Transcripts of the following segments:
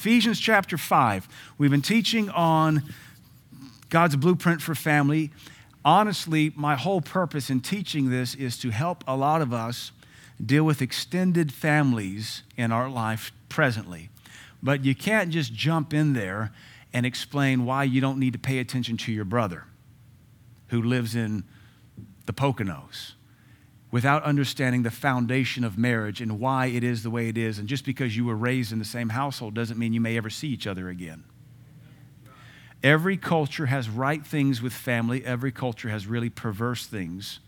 Ephesians chapter 5. We've been teaching on God's blueprint for family. Honestly, my whole purpose in teaching this is to help a lot of us deal with extended families in our life presently. But you can't just jump in there and explain why you don't need to pay attention to your brother who lives in the Poconos without understanding the foundation of marriage and why it is the way it is. And just because you were raised in the same household doesn't mean you may ever see each other again. Every culture has right things with family, every culture has really perverse things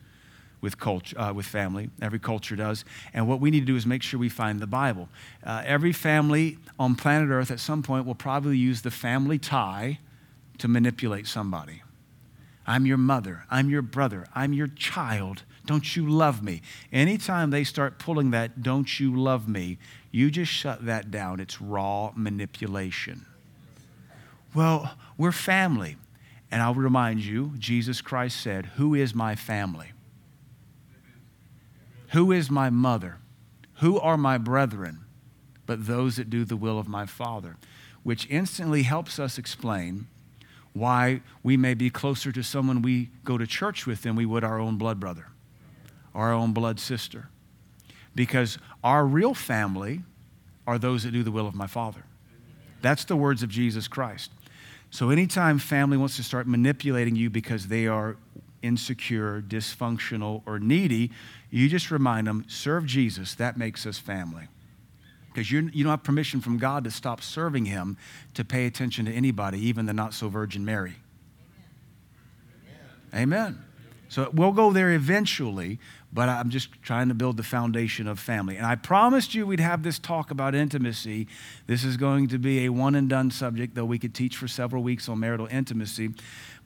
with culture, uh, with family. Every culture does. And what we need to do is make sure we find the Bible. Uh, every family on planet Earth at some point will probably use the family tie to manipulate somebody. I'm your mother. I'm your brother. I'm your child. Don't you love me? Anytime they start pulling that, don't you love me, you just shut that down. It's raw manipulation. Well, we're family. And I'll remind you, Jesus Christ said, Who is my family? Who is my mother? Who are my brethren? But those that do the will of my Father, which instantly helps us explain why we may be closer to someone we go to church with than we would our own blood brother, our own blood sister. Because our real family are those that do the will of my Father. That's the words of Jesus Christ. So, anytime family wants to start manipulating you because they are insecure, dysfunctional, or needy, you just remind them, serve Jesus. That makes us family. Because you don't have permission from God to stop serving Him to pay attention to anybody, even the not so Virgin Mary. Amen. Amen. So we'll go there eventually, but I'm just trying to build the foundation of family. And I promised you we'd have this talk about intimacy. This is going to be a one and done subject, though we could teach for several weeks on marital intimacy.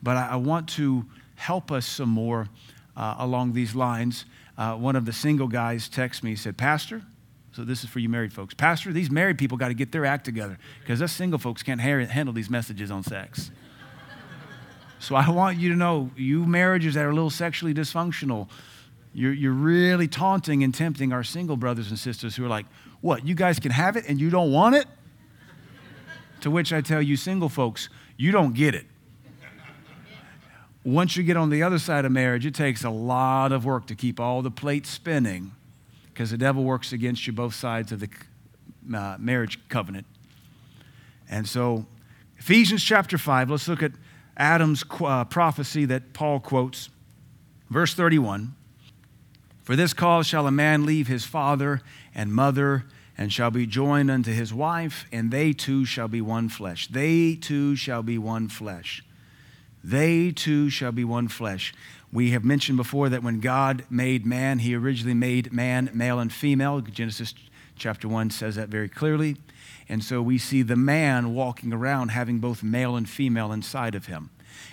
But I, want to help us some more uh, along these lines. Uh, one of the single guys texted me, he said, Pastor, so this is for you married folks. Pastor, these married people got to get their act together because us single folks can't ha- handle these messages on sex. so I want you to know, you marriages that are a little sexually dysfunctional, you're, you're really taunting and tempting our single brothers and sisters who are like, what, you guys can have it and you don't want it? to which I tell you, single folks, you don't get it once you get on the other side of marriage, it takes a lot of work to keep all the plates spinning because the devil works against you both sides of the uh, marriage covenant. And so, Ephesians chapter 5, let's look at Adam's uh, prophecy that Paul quotes. Verse 31 For this cause shall a man leave his father and mother and shall be joined unto his wife, and they two shall be one flesh. They two shall be one flesh. They two shall be one flesh. We have mentioned before that when God made man, he originally made man male and female. Genesis chapter 1 says that very clearly. And so we see the man walking around having both male and female inside of him.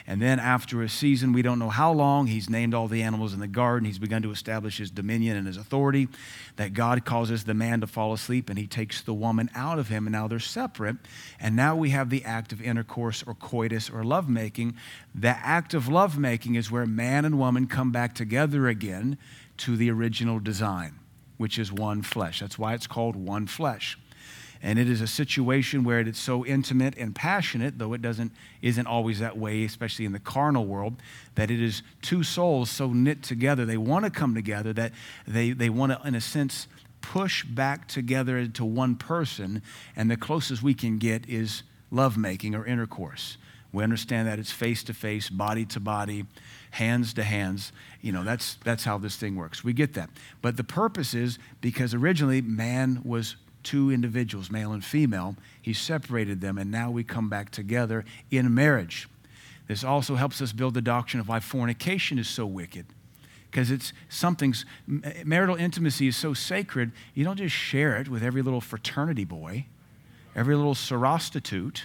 And then after a season, we don't know how long, he's named all the animals in the garden. He's begun to establish his dominion and his authority. That God causes the man to fall asleep and he takes the woman out of him, and now they're separate. And now we have the act of intercourse or coitus or lovemaking. The act of lovemaking is where man and woman come back together again to the original design, which is one flesh. That's why it's called one flesh and it is a situation where it's so intimate and passionate though it doesn't isn't always that way especially in the carnal world that it is two souls so knit together they want to come together that they, they want to in a sense push back together into one person and the closest we can get is lovemaking or intercourse. We understand that it's face to face body to body hands to hands you know that's that's how this thing works. We get that. But the purpose is because originally man was two individuals, male and female. He separated them, and now we come back together in marriage. This also helps us build the doctrine of why fornication is so wicked. Because it's something's marital intimacy is so sacred, you don't just share it with every little fraternity boy, every little sorostitute.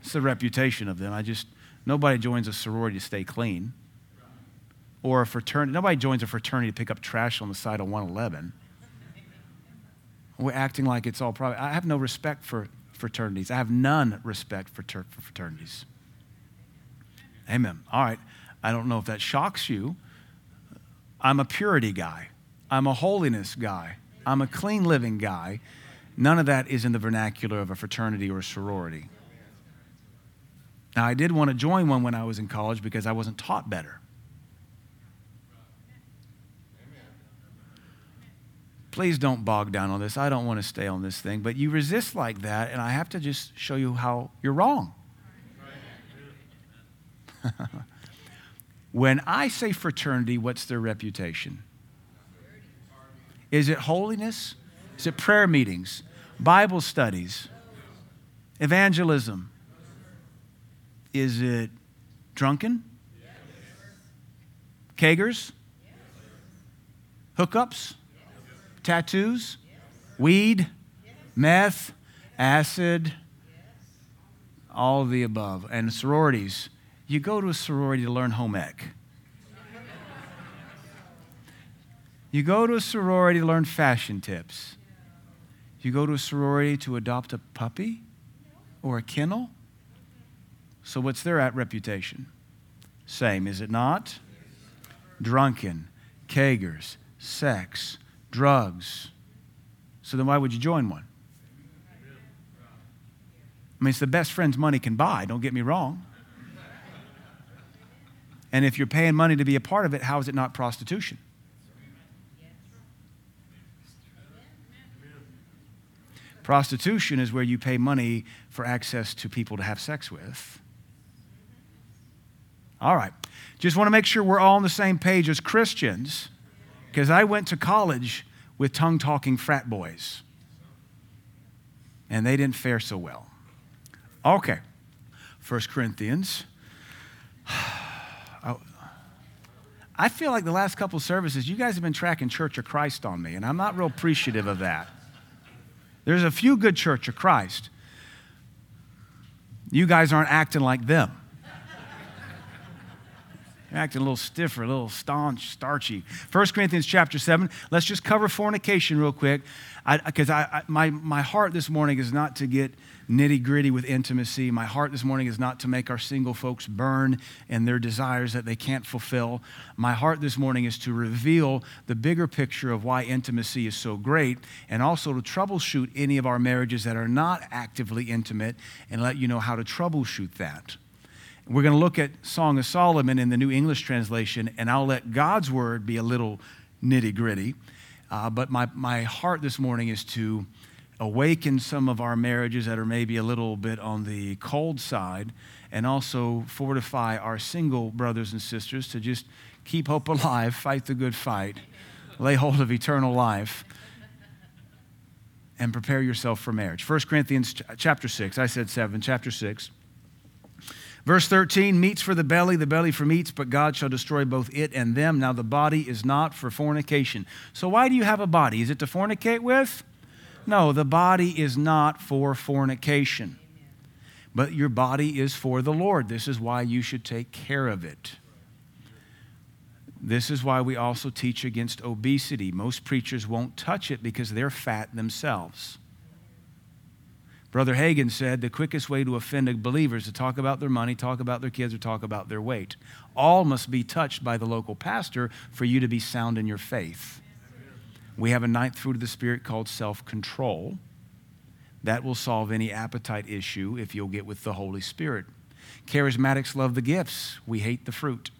It's the reputation of them. I just, nobody joins a sorority to stay clean. Or a fraternity, nobody joins a fraternity to pick up trash on the side of 111. We're acting like it's all private. I have no respect for fraternities. I have none respect for, ter- for fraternities. Amen. All right. I don't know if that shocks you. I'm a purity guy. I'm a holiness guy. I'm a clean living guy. None of that is in the vernacular of a fraternity or a sorority. Now, I did want to join one when I was in college because I wasn't taught better. Please don't bog down on this. I don't want to stay on this thing. But you resist like that, and I have to just show you how you're wrong. when I say fraternity, what's their reputation? Is it holiness? Is it prayer meetings, Bible studies, evangelism? Is it drunken? Kegers? Hookups? Tattoos, weed, meth, acid, all of the above. And sororities. You go to a sorority to learn home ec. You go to a sorority to learn fashion tips. You go to a sorority to adopt a puppy or a kennel. So, what's their at reputation? Same, is it not? Drunken, kegers, sex, drugs. So then why would you join one? I mean, it's the best friends money can buy, don't get me wrong. And if you're paying money to be a part of it, how is it not prostitution? Prostitution is where you pay money for access to people to have sex with. All right. Just want to make sure we're all on the same page as Christians. Because I went to college with tongue talking frat boys, and they didn't fare so well. Okay, 1 Corinthians. Oh. I feel like the last couple services, you guys have been tracking Church of Christ on me, and I'm not real appreciative of that. There's a few good Church of Christ. You guys aren't acting like them acting a little stiffer, a little staunch, starchy. 1 Corinthians chapter 7. Let's just cover fornication real quick. Because I, I, I, my, my heart this morning is not to get nitty gritty with intimacy. My heart this morning is not to make our single folks burn in their desires that they can't fulfill. My heart this morning is to reveal the bigger picture of why intimacy is so great and also to troubleshoot any of our marriages that are not actively intimate and let you know how to troubleshoot that. We're going to look at Song of Solomon in the New English translation, and I'll let God's word be a little nitty gritty. Uh, but my, my heart this morning is to awaken some of our marriages that are maybe a little bit on the cold side, and also fortify our single brothers and sisters to just keep hope alive, fight the good fight, lay hold of eternal life, and prepare yourself for marriage. 1 Corinthians chapter 6, I said 7, chapter 6. Verse 13, meats for the belly, the belly for meats, but God shall destroy both it and them. Now the body is not for fornication. So why do you have a body? Is it to fornicate with? No, the body is not for fornication. But your body is for the Lord. This is why you should take care of it. This is why we also teach against obesity. Most preachers won't touch it because they're fat themselves. Brother Hagin said the quickest way to offend a believer is to talk about their money, talk about their kids, or talk about their weight. All must be touched by the local pastor for you to be sound in your faith. We have a ninth fruit of the Spirit called self control. That will solve any appetite issue if you'll get with the Holy Spirit. Charismatics love the gifts, we hate the fruit.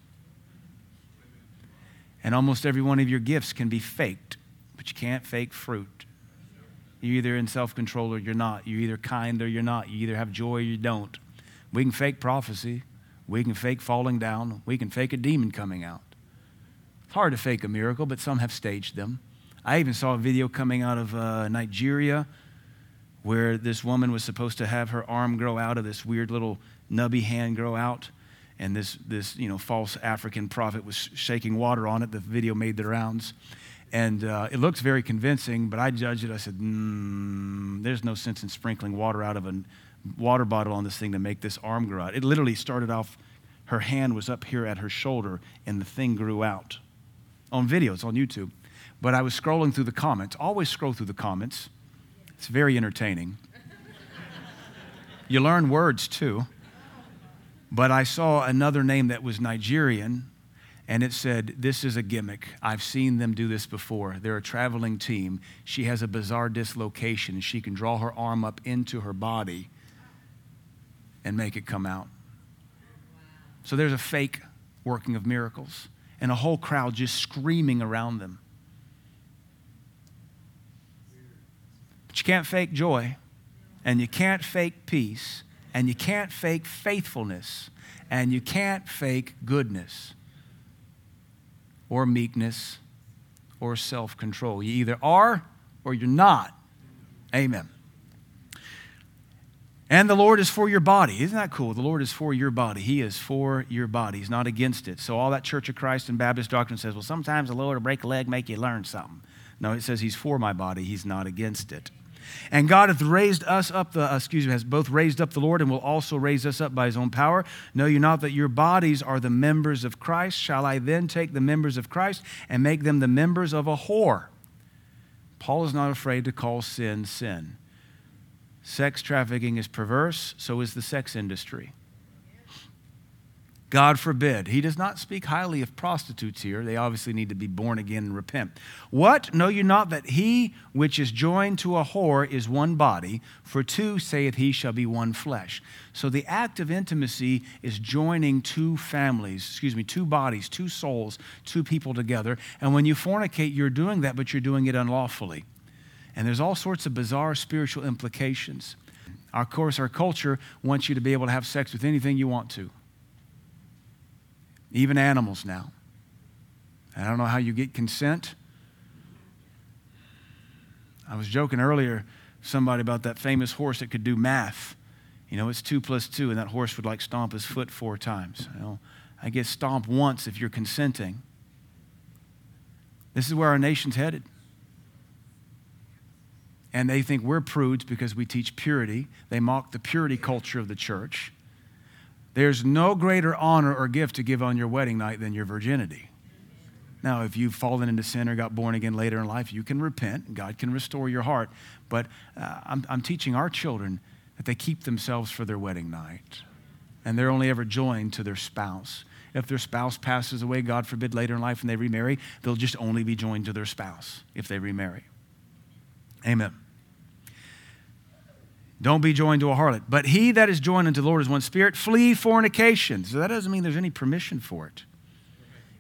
And almost every one of your gifts can be faked, but you can't fake fruit. You're either in self control or you're not. You're either kind or you're not. You either have joy or you don't. We can fake prophecy. We can fake falling down. We can fake a demon coming out. It's hard to fake a miracle, but some have staged them. I even saw a video coming out of uh, Nigeria where this woman was supposed to have her arm grow out of this weird little nubby hand grow out and this, this you know, false African prophet was shaking water on it. The video made the rounds. And uh, it looks very convincing, but I judged it. I said, mm, there's no sense in sprinkling water out of a water bottle on this thing to make this arm grow out. It literally started off, her hand was up here at her shoulder, and the thing grew out. On videos, on YouTube. But I was scrolling through the comments. Always scroll through the comments, it's very entertaining. you learn words too. But I saw another name that was Nigerian and it said, This is a gimmick. I've seen them do this before. They're a traveling team. She has a bizarre dislocation. She can draw her arm up into her body and make it come out. So there's a fake working of miracles and a whole crowd just screaming around them. But you can't fake joy, and you can't fake peace, and you can't fake faithfulness, and you can't fake goodness or meekness or self control. You either are or you're not. Amen. And the Lord is for your body. Isn't that cool? The Lord is for your body. He is for your body. He's not against it. So all that Church of Christ and Baptist doctrine says, well, sometimes the Lord will break a leg, make you learn something. No, it says He's for my body. He's not against it. And God hath raised us up, the, uh, excuse me, has both raised up the Lord and will also raise us up by his own power. Know you not that your bodies are the members of Christ? Shall I then take the members of Christ and make them the members of a whore? Paul is not afraid to call sin sin. Sex trafficking is perverse, so is the sex industry. God forbid. He does not speak highly of prostitutes here. They obviously need to be born again and repent. What? Know you not that he which is joined to a whore is one body? For two saith he shall be one flesh. So the act of intimacy is joining two families, excuse me, two bodies, two souls, two people together. And when you fornicate, you're doing that, but you're doing it unlawfully. And there's all sorts of bizarre spiritual implications. Of course, our culture wants you to be able to have sex with anything you want to, even animals now. I don't know how you get consent. I was joking earlier, somebody about that famous horse that could do math. You know, it's two plus two, and that horse would like stomp his foot four times. I guess stomp once if you're consenting. This is where our nation's headed and they think we're prudes because we teach purity. They mock the purity culture of the church. There's no greater honor or gift to give on your wedding night than your virginity. Now, if you've fallen into sin or got born again later in life, you can repent. God can restore your heart. But uh, I'm, I'm teaching our children that they keep themselves for their wedding night. And they're only ever joined to their spouse. If their spouse passes away, God forbid, later in life and they remarry, they'll just only be joined to their spouse if they remarry. Amen. Don't be joined to a harlot. But he that is joined unto the Lord is one spirit. Flee fornication. So that doesn't mean there's any permission for it.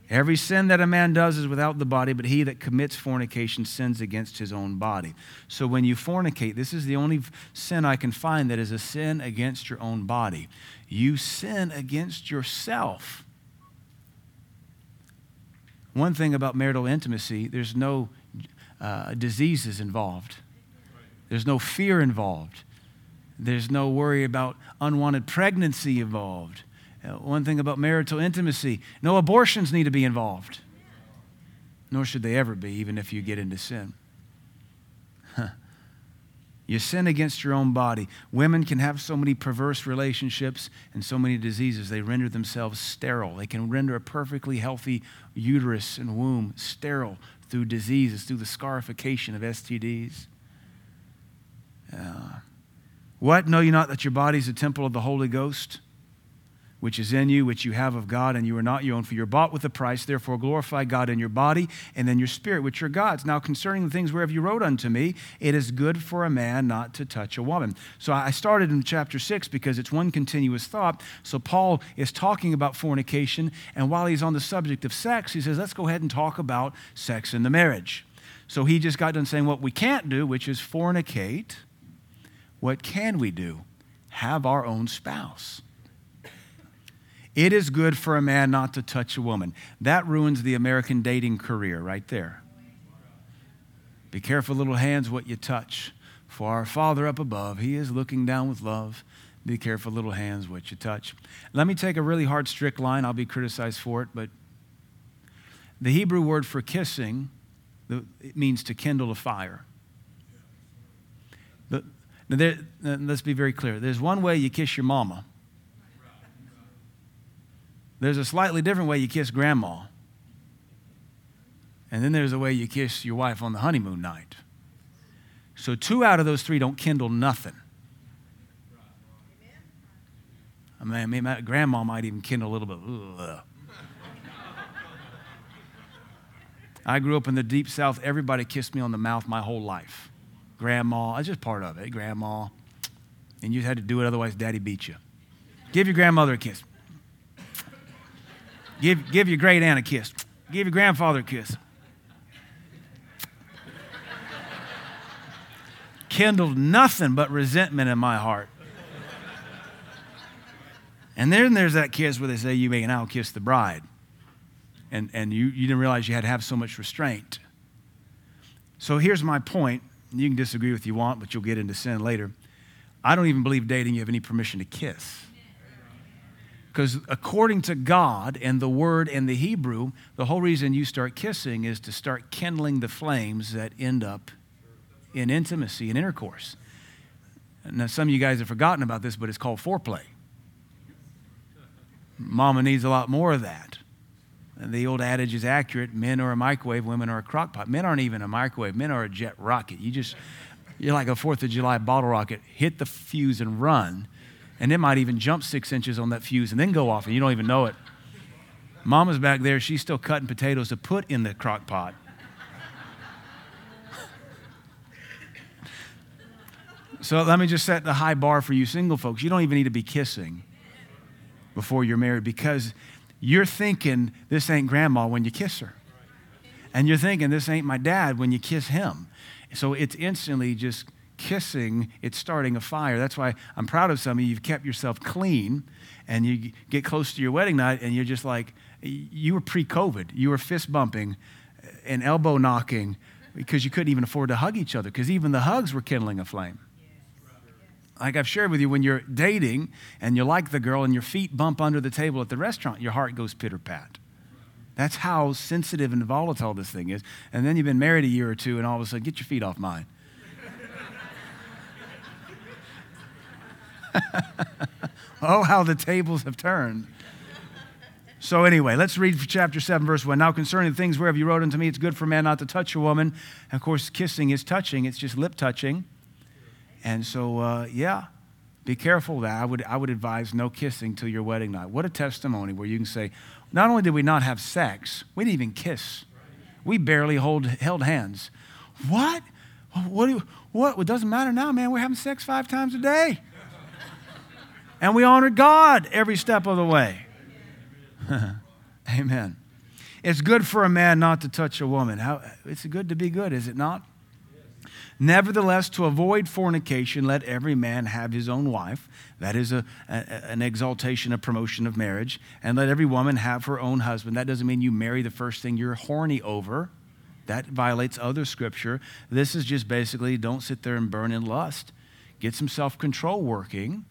Every sin that a man does is without the body, but he that commits fornication sins against his own body. So when you fornicate, this is the only sin I can find that is a sin against your own body. You sin against yourself. One thing about marital intimacy, there's no uh, diseases involved, there's no fear involved. There's no worry about unwanted pregnancy involved. Uh, one thing about marital intimacy no abortions need to be involved, nor should they ever be, even if you get into sin. You sin against your own body. Women can have so many perverse relationships and so many diseases, they render themselves sterile. They can render a perfectly healthy uterus and womb sterile through diseases, through the scarification of STDs. Uh, what? Know you not that your body is a temple of the Holy Ghost, which is in you, which you have of God, and you are not your own, for you're bought with a price. Therefore, glorify God in your body and in your spirit, which are God's. Now, concerning the things whereof you wrote unto me, it is good for a man not to touch a woman. So I started in chapter 6 because it's one continuous thought. So Paul is talking about fornication, and while he's on the subject of sex, he says, let's go ahead and talk about sex in the marriage. So he just got done saying what we can't do, which is fornicate what can we do? Have our own spouse. It is good for a man not to touch a woman. That ruins the American dating career right there. Be careful, little hands, what you touch. For our Father up above, He is looking down with love. Be careful, little hands, what you touch. Let me take a really hard, strict line. I'll be criticized for it, but the Hebrew word for kissing it means to kindle a fire. Now, there, uh, let's be very clear. There's one way you kiss your mama. There's a slightly different way you kiss grandma. And then there's a way you kiss your wife on the honeymoon night. So two out of those three don't kindle nothing. I mean, my grandma might even kindle a little bit. Ugh. I grew up in the deep south. Everybody kissed me on the mouth my whole life. Grandma, that's just part of it. Grandma. And you had to do it, otherwise, daddy beat you. Give your grandmother a kiss. Give, give your great aunt a kiss. Give your grandfather a kiss. Kindled nothing but resentment in my heart. And then there's that kiss where they say, You may now kiss the bride. And, and you, you didn't realize you had to have so much restraint. So here's my point. You can disagree with you want, but you'll get into sin later. I don't even believe dating you have any permission to kiss. Because according to God and the word and the Hebrew, the whole reason you start kissing is to start kindling the flames that end up in intimacy and intercourse. Now, some of you guys have forgotten about this, but it's called foreplay. Mama needs a lot more of that. The old adage is accurate men are a microwave, women are a crock pot. Men aren't even a microwave, men are a jet rocket. You just, you're like a Fourth of July bottle rocket, hit the fuse and run and it might even jump six inches on that fuse and then go off, and you don't even know it. Mama's back there, she's still cutting potatoes to put in the crock pot. so let me just set the high bar for you single folks. You don't even need to be kissing before you're married because you're thinking this ain't grandma when you kiss her. And you're thinking this ain't my dad when you kiss him. So it's instantly just kissing, it's starting a fire. That's why I'm proud of some of you. You've kept yourself clean and you get close to your wedding night and you're just like, you were pre COVID. You were fist bumping and elbow knocking because you couldn't even afford to hug each other because even the hugs were kindling a flame. Like I've shared with you, when you're dating and you like the girl and your feet bump under the table at the restaurant, your heart goes pitter pat. That's how sensitive and volatile this thing is. And then you've been married a year or two, and all of a sudden, get your feet off mine. oh, how the tables have turned. So, anyway, let's read chapter 7, verse 1. Now, concerning things wherever you wrote unto me, it's good for man not to touch a woman. And of course, kissing is touching, it's just lip touching. And so, uh, yeah, be careful that. I would, I would advise no kissing till your wedding night. What a testimony where you can say, not only did we not have sex, we didn't even kiss. We barely hold, held hands. What? What? Do what? It doesn't matter now, man. We're having sex five times a day and we honor God every step of the way. Amen. It's good for a man not to touch a woman. How, it's good to be good, is it not? Nevertheless, to avoid fornication, let every man have his own wife. That is a, a, an exaltation, a promotion of marriage. And let every woman have her own husband. That doesn't mean you marry the first thing you're horny over. That violates other scripture. This is just basically don't sit there and burn in lust. Get some self control working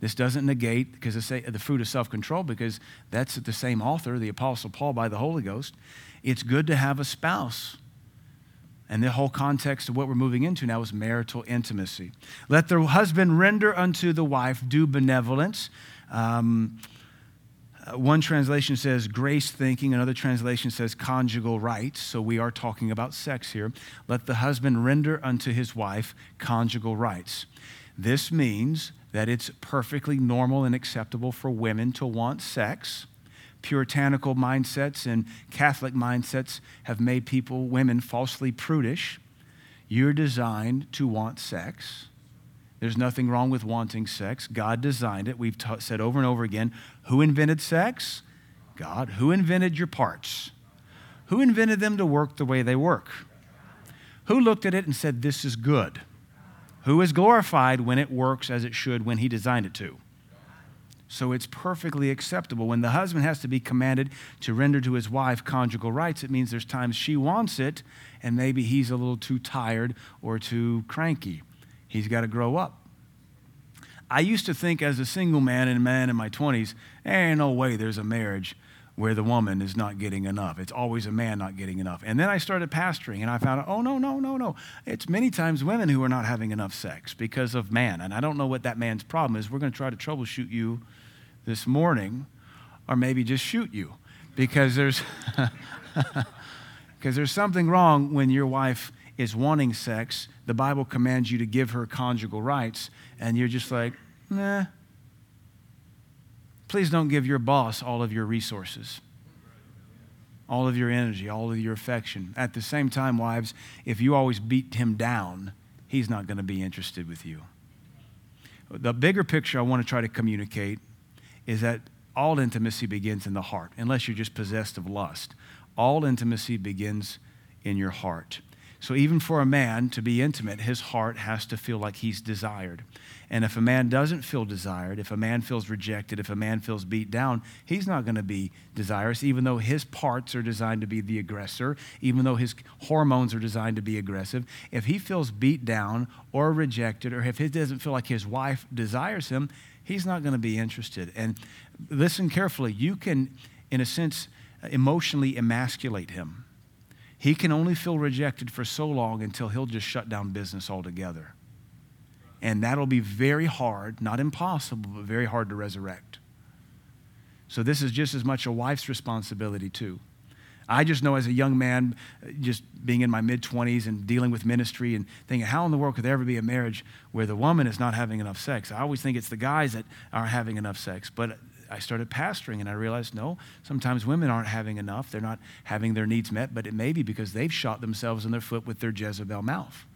this doesn't negate because the fruit of self control, because that's the same author, the Apostle Paul, by the Holy Ghost. It's good to have a spouse. And the whole context of what we're moving into now is marital intimacy. Let the husband render unto the wife due benevolence. Um, uh, one translation says grace thinking, another translation says conjugal rights. So we are talking about sex here. Let the husband render unto his wife conjugal rights. This means that it's perfectly normal and acceptable for women to want sex. Puritanical mindsets and Catholic mindsets have made people, women, falsely prudish. You're designed to want sex. There's nothing wrong with wanting sex. God designed it. We've ta- said over and over again who invented sex? God. Who invented your parts? Who invented them to work the way they work? Who looked at it and said, This is good? who is glorified when it works as it should when he designed it to. So it's perfectly acceptable. When the husband has to be commanded to render to his wife conjugal rights, it means there's times she wants it and maybe he's a little too tired or too cranky. He's got to grow up. I used to think as a single man and a man in my 20s, ain't eh, no way there's a marriage where the woman is not getting enough. It's always a man not getting enough. And then I started pastoring and I found oh, no, no, no, no. It's many times women who are not having enough sex because of man. And I don't know what that man's problem is. We're going to try to troubleshoot you this morning or maybe just shoot you because there's because there's something wrong when your wife is wanting sex the bible commands you to give her conjugal rights and you're just like nah Please don't give your boss all of your resources. all of your energy, all of your affection. At the same time, wives, if you always beat him down, he's not going to be interested with you. The bigger picture I want to try to communicate is that all intimacy begins in the heart, unless you're just possessed of lust. All intimacy begins in your heart. So, even for a man to be intimate, his heart has to feel like he's desired. And if a man doesn't feel desired, if a man feels rejected, if a man feels beat down, he's not going to be desirous, even though his parts are designed to be the aggressor, even though his hormones are designed to be aggressive. If he feels beat down or rejected, or if he doesn't feel like his wife desires him, he's not going to be interested. And listen carefully, you can, in a sense, emotionally emasculate him. He can only feel rejected for so long until he'll just shut down business altogether. And that'll be very hard, not impossible, but very hard to resurrect. So this is just as much a wife's responsibility, too. I just know as a young man, just being in my mid 20s and dealing with ministry and thinking, how in the world could there ever be a marriage where the woman is not having enough sex? I always think it's the guys that aren't having enough sex. But I started pastoring and I realized no, sometimes women aren't having enough. They're not having their needs met, but it may be because they've shot themselves in their foot with their Jezebel mouth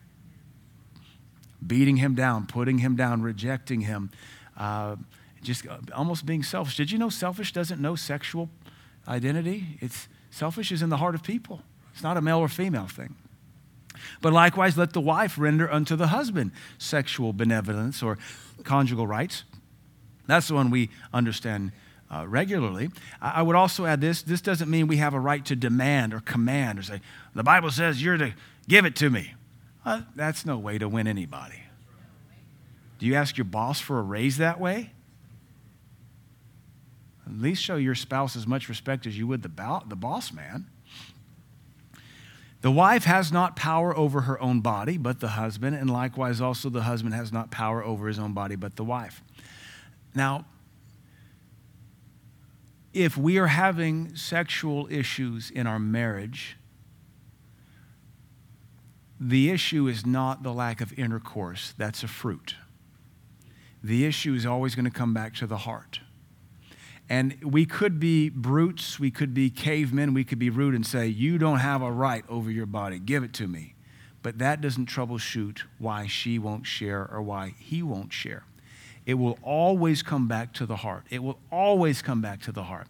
beating him down, putting him down, rejecting him, uh, just almost being selfish. Did you know selfish doesn't know sexual identity? It's selfish is in the heart of people. It's not a male or female thing. But likewise, let the wife render unto the husband sexual benevolence or conjugal rights. That's the one we understand uh, regularly. I, I would also add this this doesn't mean we have a right to demand or command or say, the Bible says you're to give it to me. Uh, that's no way to win anybody. Do you ask your boss for a raise that way? At least show your spouse as much respect as you would the, bo- the boss man. The wife has not power over her own body, but the husband, and likewise also the husband has not power over his own body, but the wife. Now, if we are having sexual issues in our marriage, the issue is not the lack of intercourse, that's a fruit. The issue is always going to come back to the heart. And we could be brutes, we could be cavemen, we could be rude and say, You don't have a right over your body, give it to me. But that doesn't troubleshoot why she won't share or why he won't share. It will always come back to the heart. It will always come back to the heart.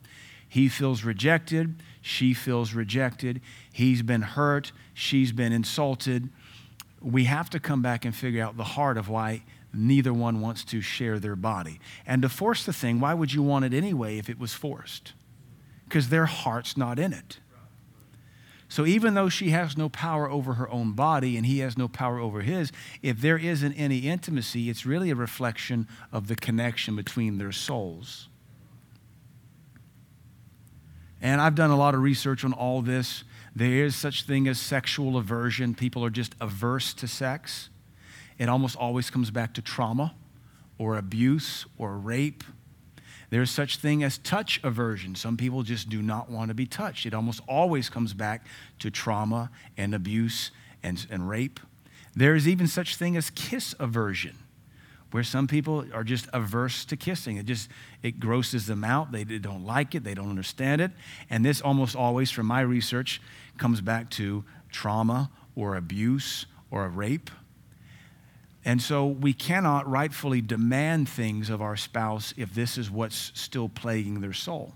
He feels rejected. She feels rejected. He's been hurt. She's been insulted. We have to come back and figure out the heart of why neither one wants to share their body. And to force the thing, why would you want it anyway if it was forced? Because their heart's not in it. So even though she has no power over her own body and he has no power over his, if there isn't any intimacy, it's really a reflection of the connection between their souls. And I've done a lot of research on all this. There is such thing as sexual aversion. People are just averse to sex. It almost always comes back to trauma or abuse or rape. There's such thing as touch aversion. Some people just do not want to be touched. It almost always comes back to trauma and abuse and, and rape. There is even such thing as kiss aversion where some people are just averse to kissing. It just it grosses them out. They don't like it. They don't understand it. And this almost always, from my research, comes back to trauma or abuse or a rape. And so we cannot rightfully demand things of our spouse if this is what's still plaguing their soul.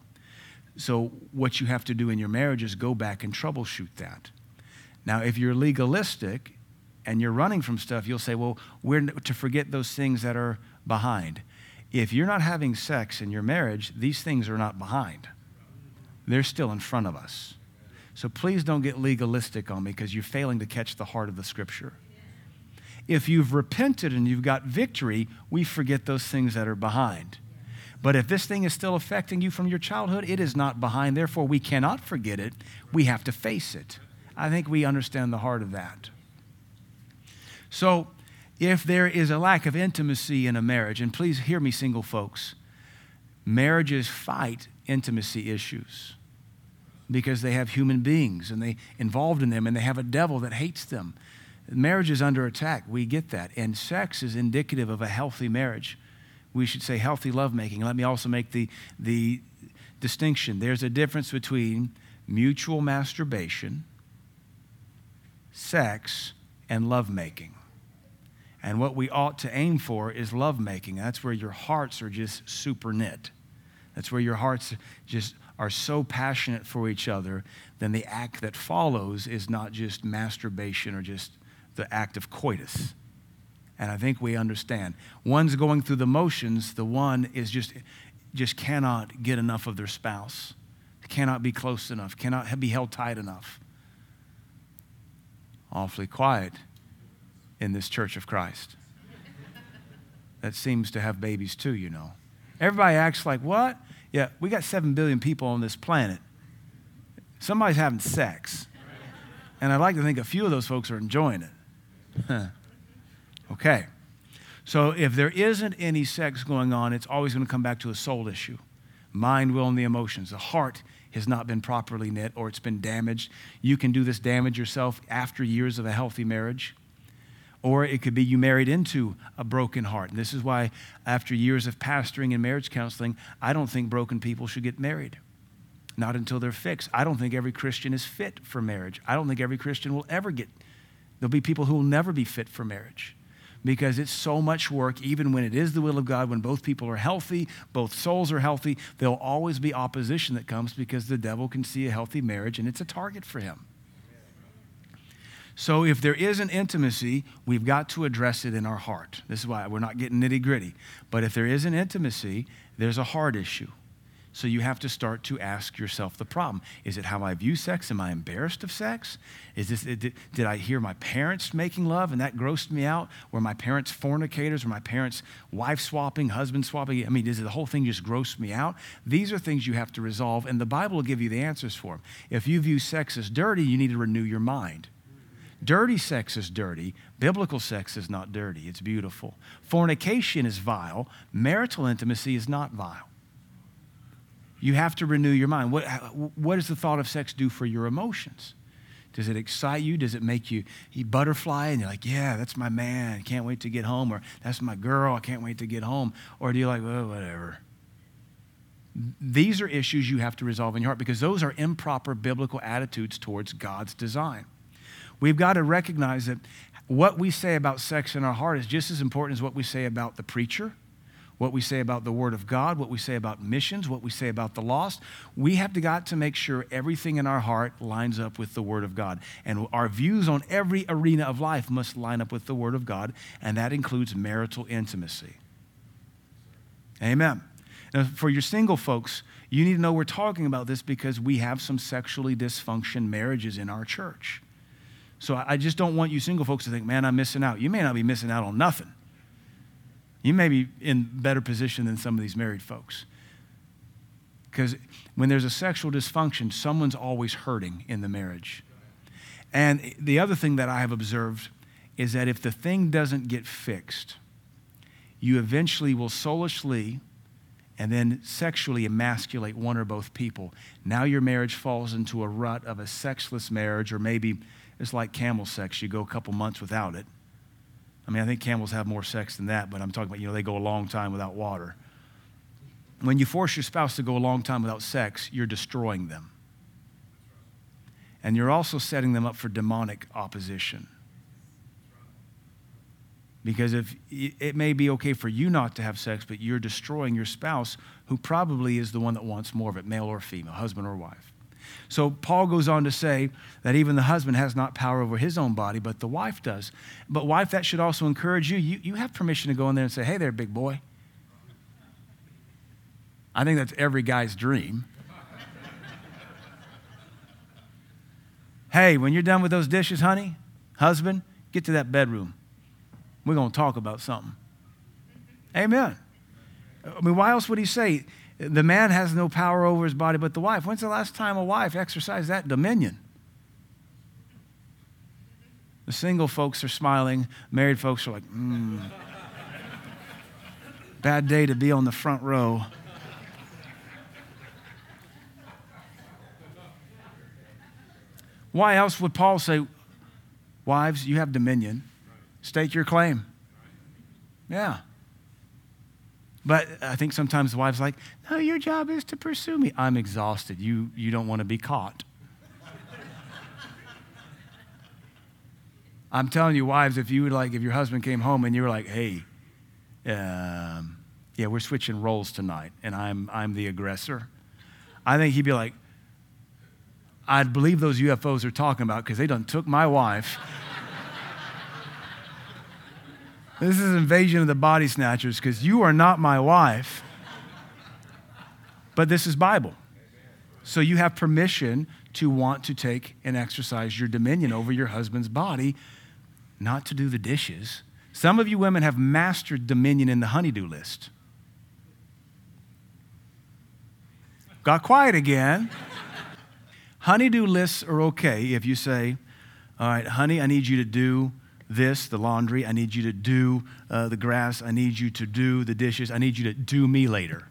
So what you have to do in your marriage is go back and troubleshoot that. Now, if you're legalistic and you're running from stuff, you'll say, well, we're to forget those things that are behind. If you're not having sex in your marriage, these things are not behind, they're still in front of us. So please don't get legalistic on me because you're failing to catch the heart of the scripture. If you've repented and you've got victory, we forget those things that are behind. But if this thing is still affecting you from your childhood, it is not behind. Therefore, we cannot forget it. We have to face it. I think we understand the heart of that. So, if there is a lack of intimacy in a marriage, and please hear me, single folks, marriages fight intimacy issues because they have human beings and they involved in them and they have a devil that hates them. Marriage is under attack. We get that. And sex is indicative of a healthy marriage. We should say healthy lovemaking. Let me also make the, the distinction. There's a difference between mutual masturbation, sex, and lovemaking. And what we ought to aim for is lovemaking. That's where your hearts are just super knit. That's where your hearts just are so passionate for each other, then the act that follows is not just masturbation or just the act of coitus. And I think we understand. One's going through the motions, the one is just just cannot get enough of their spouse, cannot be close enough, cannot be held tight enough. Awfully quiet in this church of Christ. That seems to have babies too, you know. Everybody acts like, what? Yeah, we got 7 billion people on this planet. Somebody's having sex. And I'd like to think a few of those folks are enjoying it. Okay. So if there isn't any sex going on, it's always going to come back to a soul issue mind, will, and the emotions. The heart has not been properly knit or it's been damaged. You can do this damage yourself after years of a healthy marriage. Or it could be you married into a broken heart. And this is why, after years of pastoring and marriage counseling, I don't think broken people should get married. Not until they're fixed. I don't think every Christian is fit for marriage. I don't think every Christian will ever get, there'll be people who will never be fit for marriage because it's so much work, even when it is the will of God, when both people are healthy, both souls are healthy, there'll always be opposition that comes because the devil can see a healthy marriage and it's a target for him. So if there is an intimacy, we've got to address it in our heart. This is why we're not getting nitty gritty. But if there is an intimacy, there's a heart issue. So you have to start to ask yourself the problem. Is it how I view sex? Am I embarrassed of sex? Is this, did, did I hear my parents making love and that grossed me out? Were my parents fornicators? Were my parents wife swapping, husband swapping? I mean, does the whole thing just gross me out? These are things you have to resolve, and the Bible will give you the answers for them. If you view sex as dirty, you need to renew your mind. Dirty sex is dirty. Biblical sex is not dirty. It's beautiful. Fornication is vile. Marital intimacy is not vile. You have to renew your mind. What, what does the thought of sex do for your emotions? Does it excite you? Does it make you, butterfly and you're like, yeah, that's my man. Can't wait to get home. Or that's my girl. I can't wait to get home. Or do you like, whatever? These are issues you have to resolve in your heart because those are improper biblical attitudes towards God's design. We've got to recognize that what we say about sex in our heart is just as important as what we say about the preacher what we say about the Word of God, what we say about missions, what we say about the lost. We have to got to make sure everything in our heart lines up with the Word of God. And our views on every arena of life must line up with the Word of God, and that includes marital intimacy. Amen. Now, for your single folks, you need to know we're talking about this because we have some sexually dysfunction marriages in our church. So I just don't want you single folks to think, man, I'm missing out. You may not be missing out on nothing. You may be in better position than some of these married folks. Because when there's a sexual dysfunction, someone's always hurting in the marriage. And the other thing that I have observed is that if the thing doesn't get fixed, you eventually will soulishly and then sexually emasculate one or both people. Now your marriage falls into a rut of a sexless marriage, or maybe it's like camel sex. You go a couple months without it. I mean, I think camels have more sex than that, but I'm talking about, you know, they go a long time without water. When you force your spouse to go a long time without sex, you're destroying them. And you're also setting them up for demonic opposition. Because if it may be okay for you not to have sex, but you're destroying your spouse, who probably is the one that wants more of it, male or female, husband or wife. So Paul goes on to say that even the husband has not power over his own body, but the wife does. But, wife, that should also encourage you. You, you have permission to go in there and say, hey there, big boy. I think that's every guy's dream. hey, when you're done with those dishes, honey, husband, get to that bedroom. We're going to talk about something. Amen. I mean, why else would he say? The man has no power over his body but the wife. When's the last time a wife exercised that dominion? The single folks are smiling, married folks are like, hmm. Bad day to be on the front row. Why else would Paul say, Wives, you have dominion, Stake your claim? Yeah. But I think sometimes wives like, no, your job is to pursue me. I'm exhausted. You, you don't want to be caught. I'm telling you, wives, if you would like, if your husband came home and you were like, hey, um, yeah, we're switching roles tonight, and I'm, I'm the aggressor, I think he'd be like, I believe those UFOs are talking about because they done took my wife this is invasion of the body snatchers because you are not my wife. But this is Bible. So you have permission to want to take and exercise your dominion over your husband's body, not to do the dishes. Some of you women have mastered dominion in the honeydew list. Got quiet again. honeydew lists are okay if you say, All right, honey, I need you to do this, the laundry. I need you to do uh, the grass. I need you to do the dishes. I need you to do me later.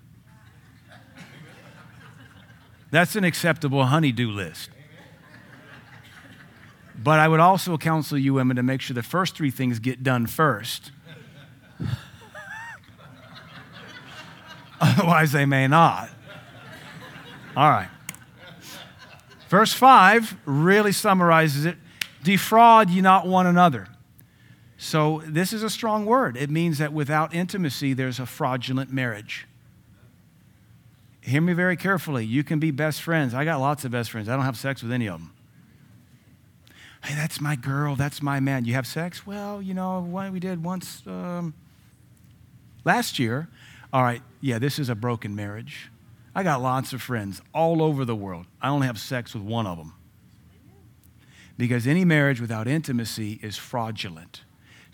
That's an acceptable honeydew list. But I would also counsel you women to make sure the first three things get done first. Otherwise, they may not. All right. Verse 5 really summarizes it defraud ye not one another. So, this is a strong word. It means that without intimacy, there's a fraudulent marriage. Hear me very carefully. You can be best friends. I got lots of best friends. I don't have sex with any of them. Hey, that's my girl. That's my man. You have sex? Well, you know, what we did once um, last year. All right, yeah, this is a broken marriage. I got lots of friends all over the world. I only have sex with one of them. Because any marriage without intimacy is fraudulent.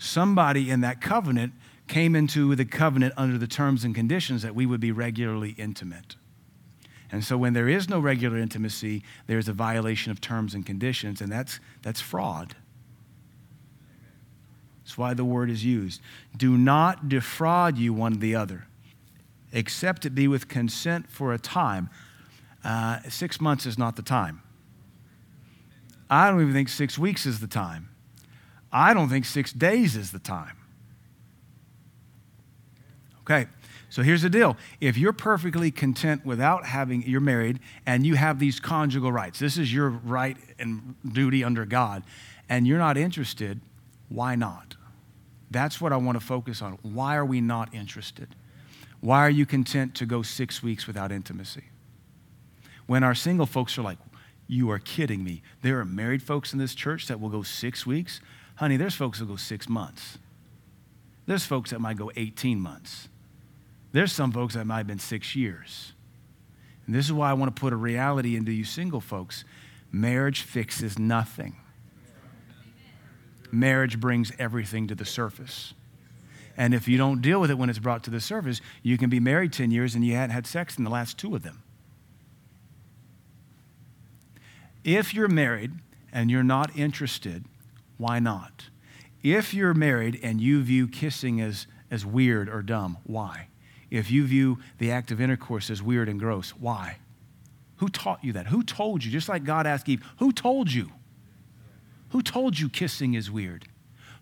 Somebody in that covenant came into the covenant under the terms and conditions that we would be regularly intimate. And so when there is no regular intimacy, there's a violation of terms and conditions, and that's, that's fraud. That's why the word is used. Do not defraud you one the other except it be with consent for a time. Uh, six months is not the time. I don't even think six weeks is the time. I don't think six days is the time. Okay, so here's the deal. If you're perfectly content without having, you're married and you have these conjugal rights, this is your right and duty under God, and you're not interested, why not? That's what I want to focus on. Why are we not interested? Why are you content to go six weeks without intimacy? When our single folks are like, You are kidding me. There are married folks in this church that will go six weeks. Honey, there's folks that go six months. There's folks that might go 18 months. There's some folks that might have been six years. And this is why I want to put a reality into you single folks. Marriage fixes nothing. Marriage brings everything to the surface. And if you don't deal with it when it's brought to the surface, you can be married 10 years and you hadn't had sex in the last two of them. If you're married and you're not interested, why not? If you're married and you view kissing as, as weird or dumb, why? If you view the act of intercourse as weird and gross, why? Who taught you that? Who told you? Just like God asked Eve, who told you? Who told you kissing is weird?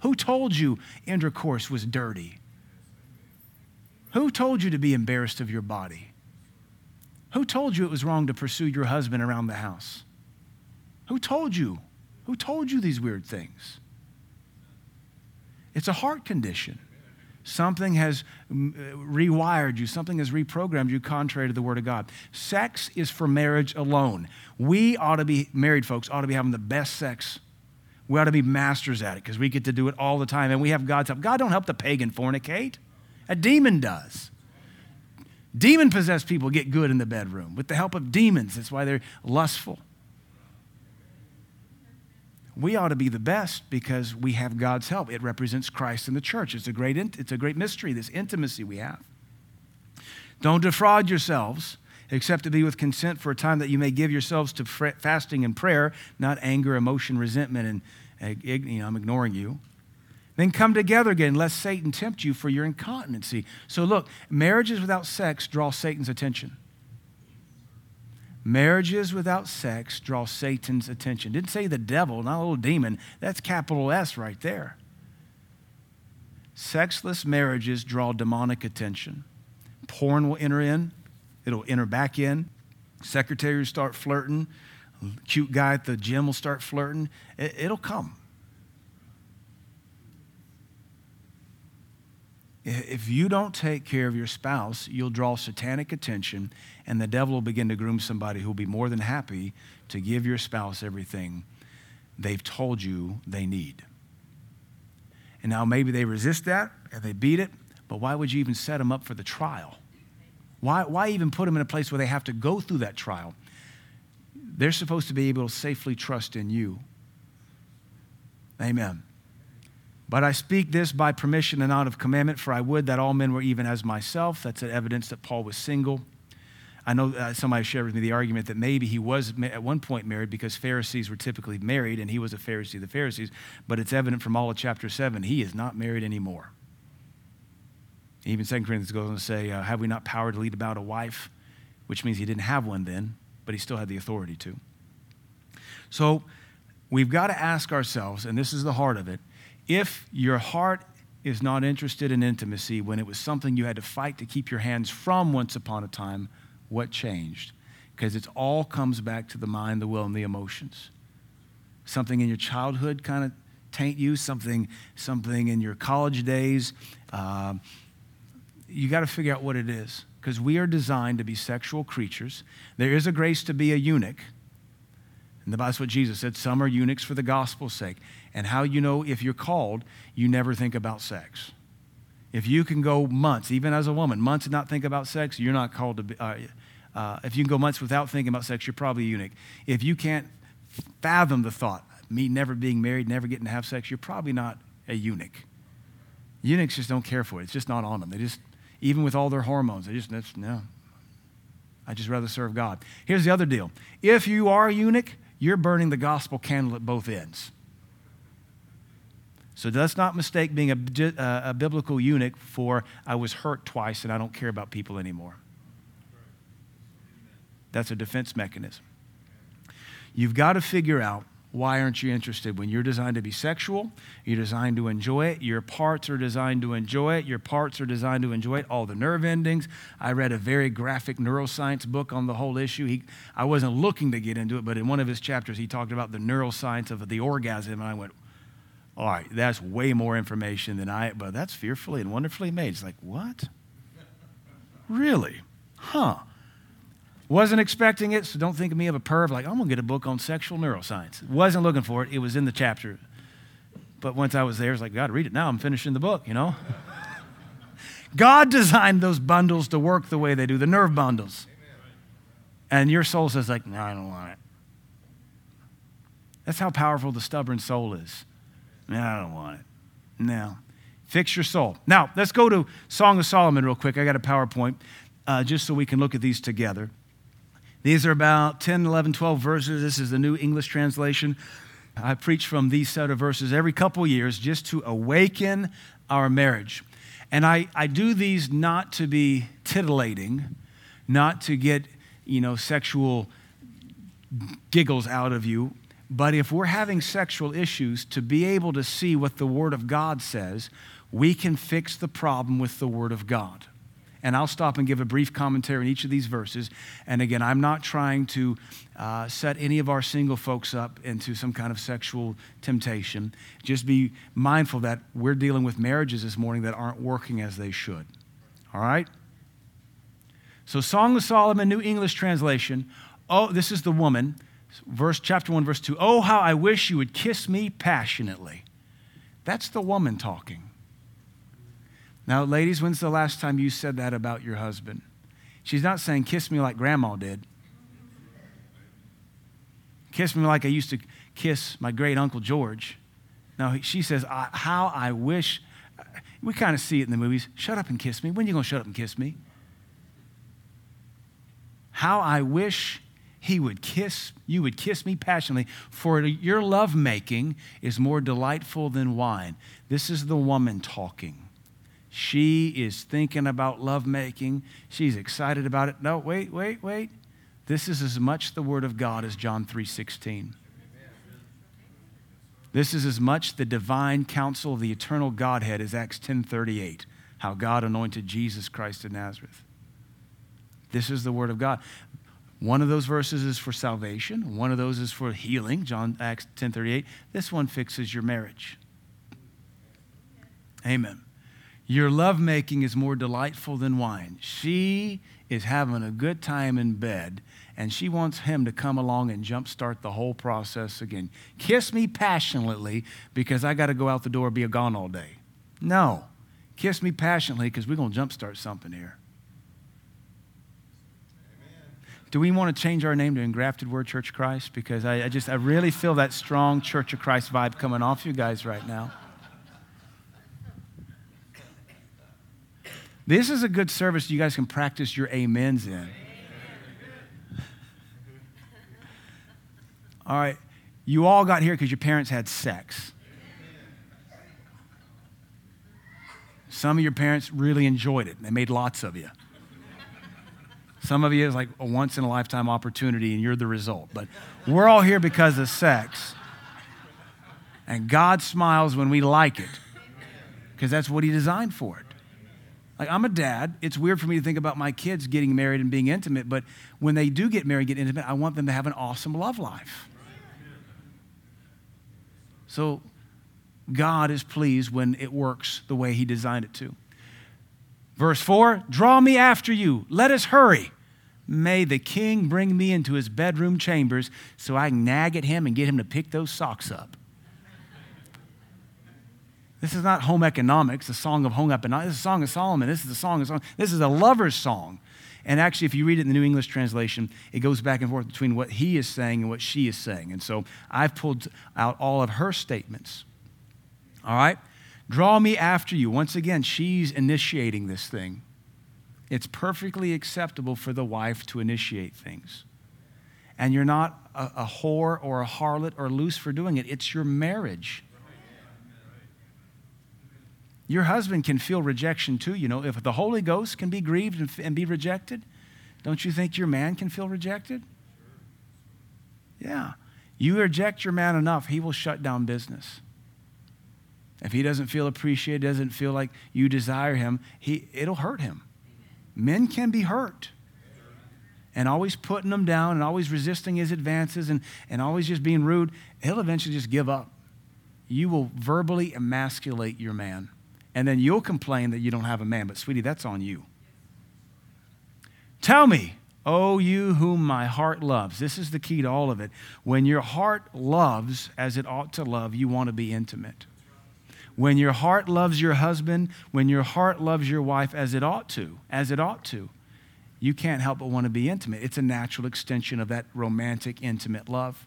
Who told you intercourse was dirty? Who told you to be embarrassed of your body? Who told you it was wrong to pursue your husband around the house? Who told you? Who told you these weird things? It's a heart condition. Something has mm, rewired you, something has reprogrammed you contrary to the Word of God. Sex is for marriage alone. We ought to be, married folks, ought to be having the best sex we ought to be masters at it because we get to do it all the time and we have God's help. God don't help the pagan fornicate. A demon does. Demon possessed people get good in the bedroom with the help of demons. That's why they're lustful. We ought to be the best because we have God's help. It represents Christ in the church. It's a great, it's a great mystery, this intimacy we have. Don't defraud yourselves, except to be with consent for a time that you may give yourselves to fasting and prayer, not anger, emotion, resentment, and you know, I'm ignoring you. Then come together again, lest Satan tempt you for your incontinency. So, look, marriages without sex draw Satan's attention. Marriages without sex draw Satan's attention. Didn't say the devil, not a little demon. That's capital S right there. Sexless marriages draw demonic attention. Porn will enter in, it'll enter back in. Secretaries start flirting cute guy at the gym will start flirting. It, will come. If you don't take care of your spouse, you'll draw satanic attention, and the devil will begin to groom somebody who will be more than happy to give your spouse everything they've told you they need. And now maybe they resist that and they beat it, but why would you even set them up for the trial? Why, why even put them in a place where they have to go through that trial? They're supposed to be able to safely trust in you. Amen. But I speak this by permission and out of commandment, for I would that all men were even as myself. That's an evidence that Paul was single. I know uh, somebody shared with me the argument that maybe he was at one point married because Pharisees were typically married and he was a Pharisee of the Pharisees, but it's evident from all of chapter 7 he is not married anymore. Even 2 Corinthians goes on to say, uh, Have we not power to lead about a wife? Which means he didn't have one then, but he still had the authority to. So we've got to ask ourselves, and this is the heart of it if your heart is not interested in intimacy when it was something you had to fight to keep your hands from once upon a time, what changed? Because it all comes back to the mind, the will, and the emotions. Something in your childhood kind of taint you, something, something in your college days. Uh, you got to figure out what it is because we are designed to be sexual creatures. There is a grace to be a eunuch. And that's what Jesus said. Some are eunuchs for the gospel's sake. And how you know if you're called, you never think about sex. If you can go months, even as a woman, months and not think about sex, you're not called to be. Uh, uh, if you can go months without thinking about sex, you're probably a eunuch. If you can't fathom the thought, me never being married, never getting to have sex, you're probably not a eunuch. Eunuchs just don't care for it. It's just not on them. They just even with all their hormones. They just, no. I just rather serve God. Here's the other deal if you are a eunuch, you're burning the gospel candle at both ends. So let's not mistake being a, uh, a, biblical eunuch for I was hurt twice and I don't care about people anymore. That's a defense mechanism. You've got to figure out why aren't you interested? When you're designed to be sexual, you're designed to enjoy it. Your parts are designed to enjoy it. Your parts are designed to enjoy it. All the nerve endings. I read a very graphic neuroscience book on the whole issue. He, I wasn't looking to get into it, but in one of his chapters, he talked about the neuroscience of the orgasm, and I went, all right, that's way more information than I, but that's fearfully and wonderfully made. It's like, what? Really? Huh. Wasn't expecting it, so don't think of me of a perv like, I'm going to get a book on sexual neuroscience. Wasn't looking for it. It was in the chapter. But once I was there, I was like, God, read it now. I'm finishing the book, you know? God designed those bundles to work the way they do, the nerve bundles. And your soul says, like, no, I don't want it. That's how powerful the stubborn soul is. No, I don't want it. No. Fix your soul. Now, let's go to Song of Solomon real quick. I got a PowerPoint uh, just so we can look at these together. These are about 10, 11, 12 verses. This is the New English translation. I preach from these set of verses every couple years just to awaken our marriage. And I, I do these not to be titillating, not to get, you know, sexual giggles out of you, but if we're having sexual issues, to be able to see what the Word of God says, we can fix the problem with the Word of God and I'll stop and give a brief commentary on each of these verses. And again, I'm not trying to uh, set any of our single folks up into some kind of sexual temptation. Just be mindful that we're dealing with marriages this morning that aren't working as they should. All right? So, Song of Solomon, New English translation. Oh, this is the woman. Verse chapter 1, verse 2. Oh, how I wish you would kiss me passionately. That's the woman talking. Now, ladies, when's the last time you said that about your husband? She's not saying, kiss me like grandma did. Kiss me like I used to kiss my great uncle George. No, she says, how I wish. Uh, we kind of see it in the movies. Shut up and kiss me. When are you going to shut up and kiss me? How I wish he would kiss, you would kiss me passionately, for your love making is more delightful than wine. This is the woman talking. She is thinking about lovemaking. She's excited about it. No, wait, wait, wait. This is as much the word of God as John 3:16. This is as much the divine counsel of the eternal Godhead as Acts 10:38, how God anointed Jesus Christ of Nazareth. This is the word of God. One of those verses is for salvation, one of those is for healing, John Acts 10:38. This one fixes your marriage. Amen. Your lovemaking is more delightful than wine. She is having a good time in bed, and she wants him to come along and jumpstart the whole process again. Kiss me passionately because I got to go out the door be gone all day. No. Kiss me passionately because we're going to jumpstart something here. Do we want to change our name to Engrafted Word Church of Christ? Because I, I just, I really feel that strong Church of Christ vibe coming off you guys right now. This is a good service you guys can practice your amens in. All right, you all got here because your parents had sex. Some of your parents really enjoyed it. They made lots of you. Some of you is like a once in a lifetime opportunity and you're the result. But we're all here because of sex. And God smiles when we like it because that's what He designed for it. Like, I'm a dad. It's weird for me to think about my kids getting married and being intimate, but when they do get married, get intimate, I want them to have an awesome love life. So, God is pleased when it works the way He designed it to. Verse 4 Draw me after you. Let us hurry. May the king bring me into his bedroom chambers so I can nag at him and get him to pick those socks up. This is not home economics, a song of home economics. This is a song of Solomon. This is a song of Solomon. This is a lover's song. And actually, if you read it in the New English translation, it goes back and forth between what he is saying and what she is saying. And so I've pulled out all of her statements. All right? Draw me after you. Once again, she's initiating this thing. It's perfectly acceptable for the wife to initiate things. And you're not a, a whore or a harlot or loose for doing it, it's your marriage. Your husband can feel rejection too. You know, if the Holy Ghost can be grieved and, and be rejected, don't you think your man can feel rejected? Yeah. You reject your man enough, he will shut down business. If he doesn't feel appreciated, doesn't feel like you desire him, he, it'll hurt him. Men can be hurt. And always putting them down and always resisting his advances and, and always just being rude, he'll eventually just give up. You will verbally emasculate your man. And then you'll complain that you don't have a man. But, sweetie, that's on you. Tell me, oh, you whom my heart loves. This is the key to all of it. When your heart loves as it ought to love, you want to be intimate. When your heart loves your husband, when your heart loves your wife as it ought to, as it ought to, you can't help but want to be intimate. It's a natural extension of that romantic, intimate love.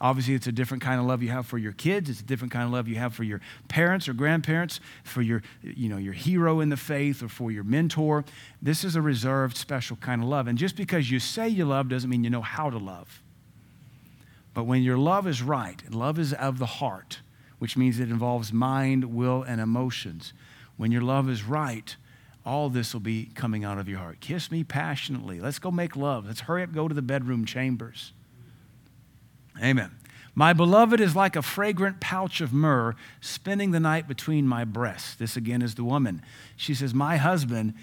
Obviously, it's a different kind of love you have for your kids. It's a different kind of love you have for your parents or grandparents, for your, you know, your hero in the faith or for your mentor. This is a reserved, special kind of love. And just because you say you love doesn't mean you know how to love. But when your love is right, love is of the heart, which means it involves mind, will, and emotions. When your love is right, all this will be coming out of your heart. Kiss me passionately. Let's go make love. Let's hurry up, go to the bedroom chambers. Amen. My beloved is like a fragrant pouch of myrrh spending the night between my breasts. This again is the woman. She says, My husband,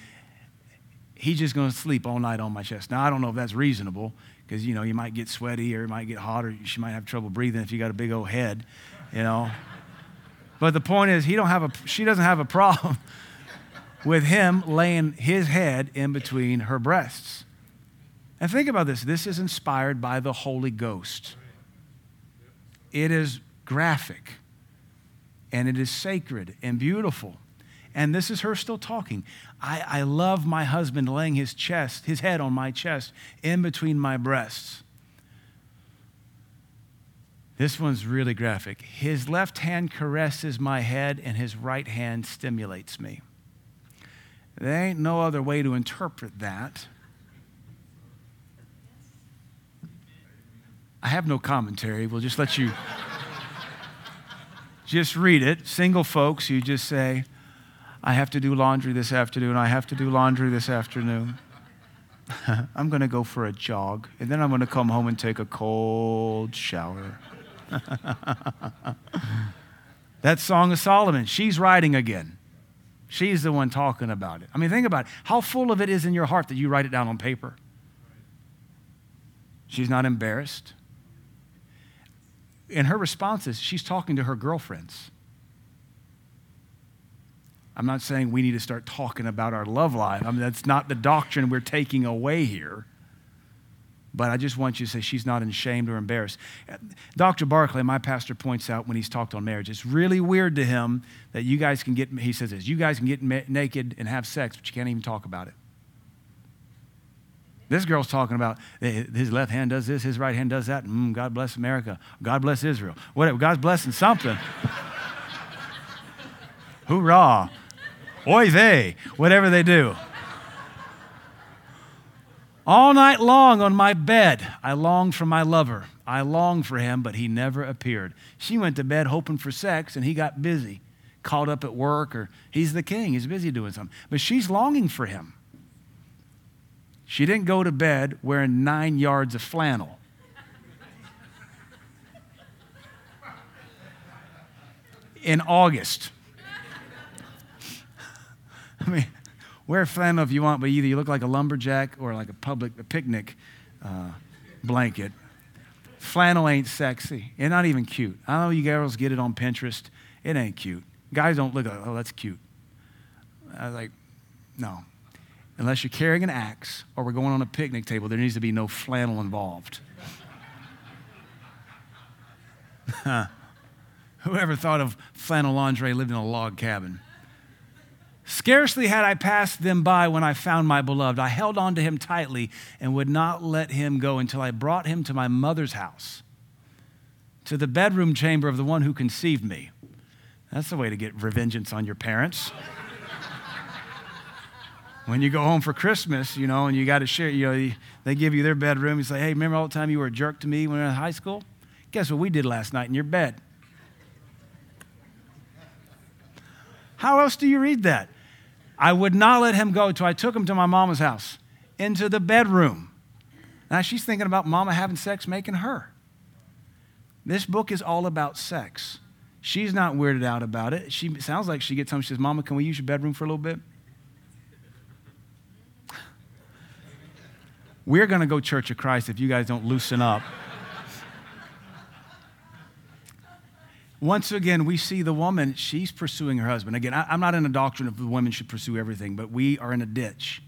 he's just going to sleep all night on my chest. Now, I don't know if that's reasonable because, you know, you might get sweaty or it might get hot or she might have trouble breathing if you got a big old head you know. But the point is, he don't have a, she doesn't have a problem with him laying his head in between her breasts. And think about this this is inspired by the Holy Ghost. It is graphic and it is sacred and beautiful. And this is her still talking. I, I love my husband laying his chest, his head on my chest in between my breasts. This one's really graphic. His left hand caresses my head, and his right hand stimulates me. There ain't no other way to interpret that. I have no commentary. We'll just let you just read it. Single folks, you just say, I have to do laundry this afternoon. I have to do laundry this afternoon. I'm going to go for a jog, and then I'm going to come home and take a cold shower. that Song of Solomon, she's writing again. She's the one talking about it. I mean, think about it. How full of it is in your heart that you write it down on paper? She's not embarrassed. In her responses, she's talking to her girlfriends. I'm not saying we need to start talking about our love life. I mean, that's not the doctrine we're taking away here. But I just want you to say she's not ashamed or embarrassed. Dr. Barclay, my pastor, points out when he's talked on marriage, it's really weird to him that you guys can get, he says this, you guys can get naked and have sex, but you can't even talk about it. This girl's talking about his left hand does this, his right hand does that. Mm, God bless America. God bless Israel. Whatever. God's blessing something. Hoorah. Oy vey. Whatever they do. All night long on my bed, I longed for my lover. I longed for him, but he never appeared. She went to bed hoping for sex, and he got busy, caught up at work, or he's the king, he's busy doing something. But she's longing for him. She didn't go to bed wearing nine yards of flannel. In August. I mean, Wear flannel if you want, but either you look like a lumberjack or like a public a picnic uh, blanket. Flannel ain't sexy. It's not even cute. I know you girls get it on Pinterest. It ain't cute. Guys don't look like, oh, that's cute. I was like, no. Unless you're carrying an axe or we're going on a picnic table, there needs to be no flannel involved. Whoever thought of flannel lingerie lived in a log cabin? Scarcely had I passed them by when I found my beloved. I held on to him tightly and would not let him go until I brought him to my mother's house, to the bedroom chamber of the one who conceived me. That's the way to get revengeance on your parents. When you go home for Christmas, you know, and you got to share, you know, they give you their bedroom. You say, hey, remember all the time you were a jerk to me when we were in high school? Guess what we did last night in your bed? How else do you read that? I would not let him go until I took him to my mama's house, into the bedroom. Now she's thinking about mama having sex making her. This book is all about sex. She's not weirded out about it. She sounds like she gets home. She says, Mama, can we use your bedroom for a little bit? We're going to go Church of Christ if you guys don't loosen up. once again, we see the woman, she's pursuing her husband. Again, I, am not in a doctrine of the women should pursue everything, but we are in a ditch.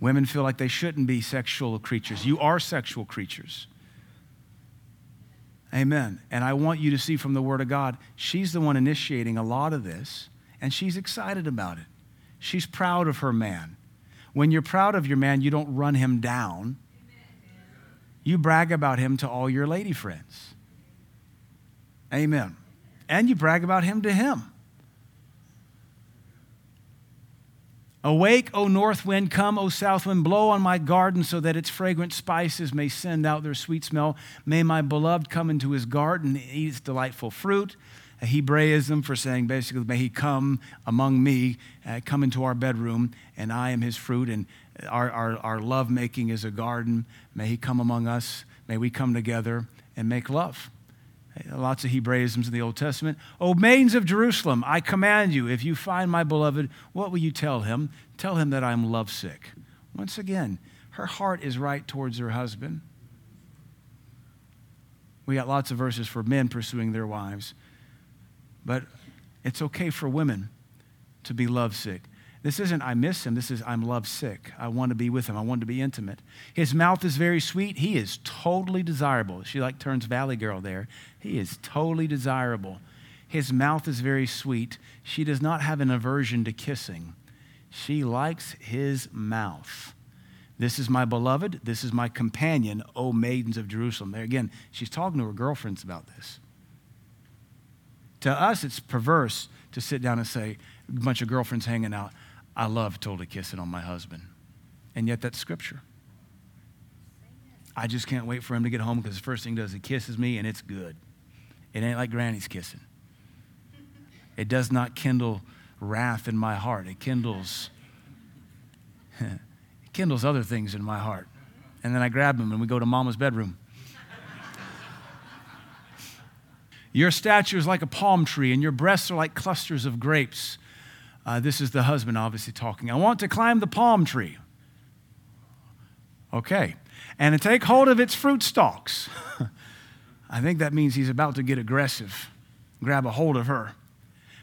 Women feel like they shouldn't be sexual creatures. You are sexual creatures. Amen. And I want you to see from the Word of God, she's the one initiating a lot of this, and she's excited about it. She's proud of her man. When you're proud of your man, you don't run him down, you brag about him to all your lady friends. Amen. And you brag about him to him. Awake, O north wind, come, O south wind, blow on my garden so that its fragrant spices may send out their sweet smell. May my beloved come into his garden and eat its delightful fruit. A Hebraism for saying basically, may he come among me, uh, come into our bedroom, and I am his fruit, and our, our, our love making is a garden. May he come among us. May we come together and make love. Lots of Hebraisms in the Old Testament. O maidens of Jerusalem, I command you, if you find my beloved, what will you tell him? Tell him that I'm lovesick. Once again, her heart is right towards her husband. We got lots of verses for men pursuing their wives, but it's okay for women to be lovesick. This isn't I miss him. This is I'm lovesick. I want to be with him. I want to be intimate. His mouth is very sweet. He is totally desirable. She like turns Valley Girl there. He is totally desirable. His mouth is very sweet. She does not have an aversion to kissing. She likes his mouth. This is my beloved. This is my companion, O maidens of Jerusalem. There again, she's talking to her girlfriends about this. To us, it's perverse to sit down and say, a bunch of girlfriends hanging out, I love totally kissing on my husband. And yet that's scripture. I just can't wait for him to get home because the first thing he does, he kisses me and it's good. It ain't like granny's kissing. It does not kindle wrath in my heart. It kindles it kindles other things in my heart. And then I grab him and we go to mama's bedroom. Your stature is like a palm tree, and your breasts are like clusters of grapes. Uh, this is the husband obviously talking. I want to climb the palm tree. Okay. And to take hold of its fruit stalks. I think that means he's about to get aggressive, grab a hold of her.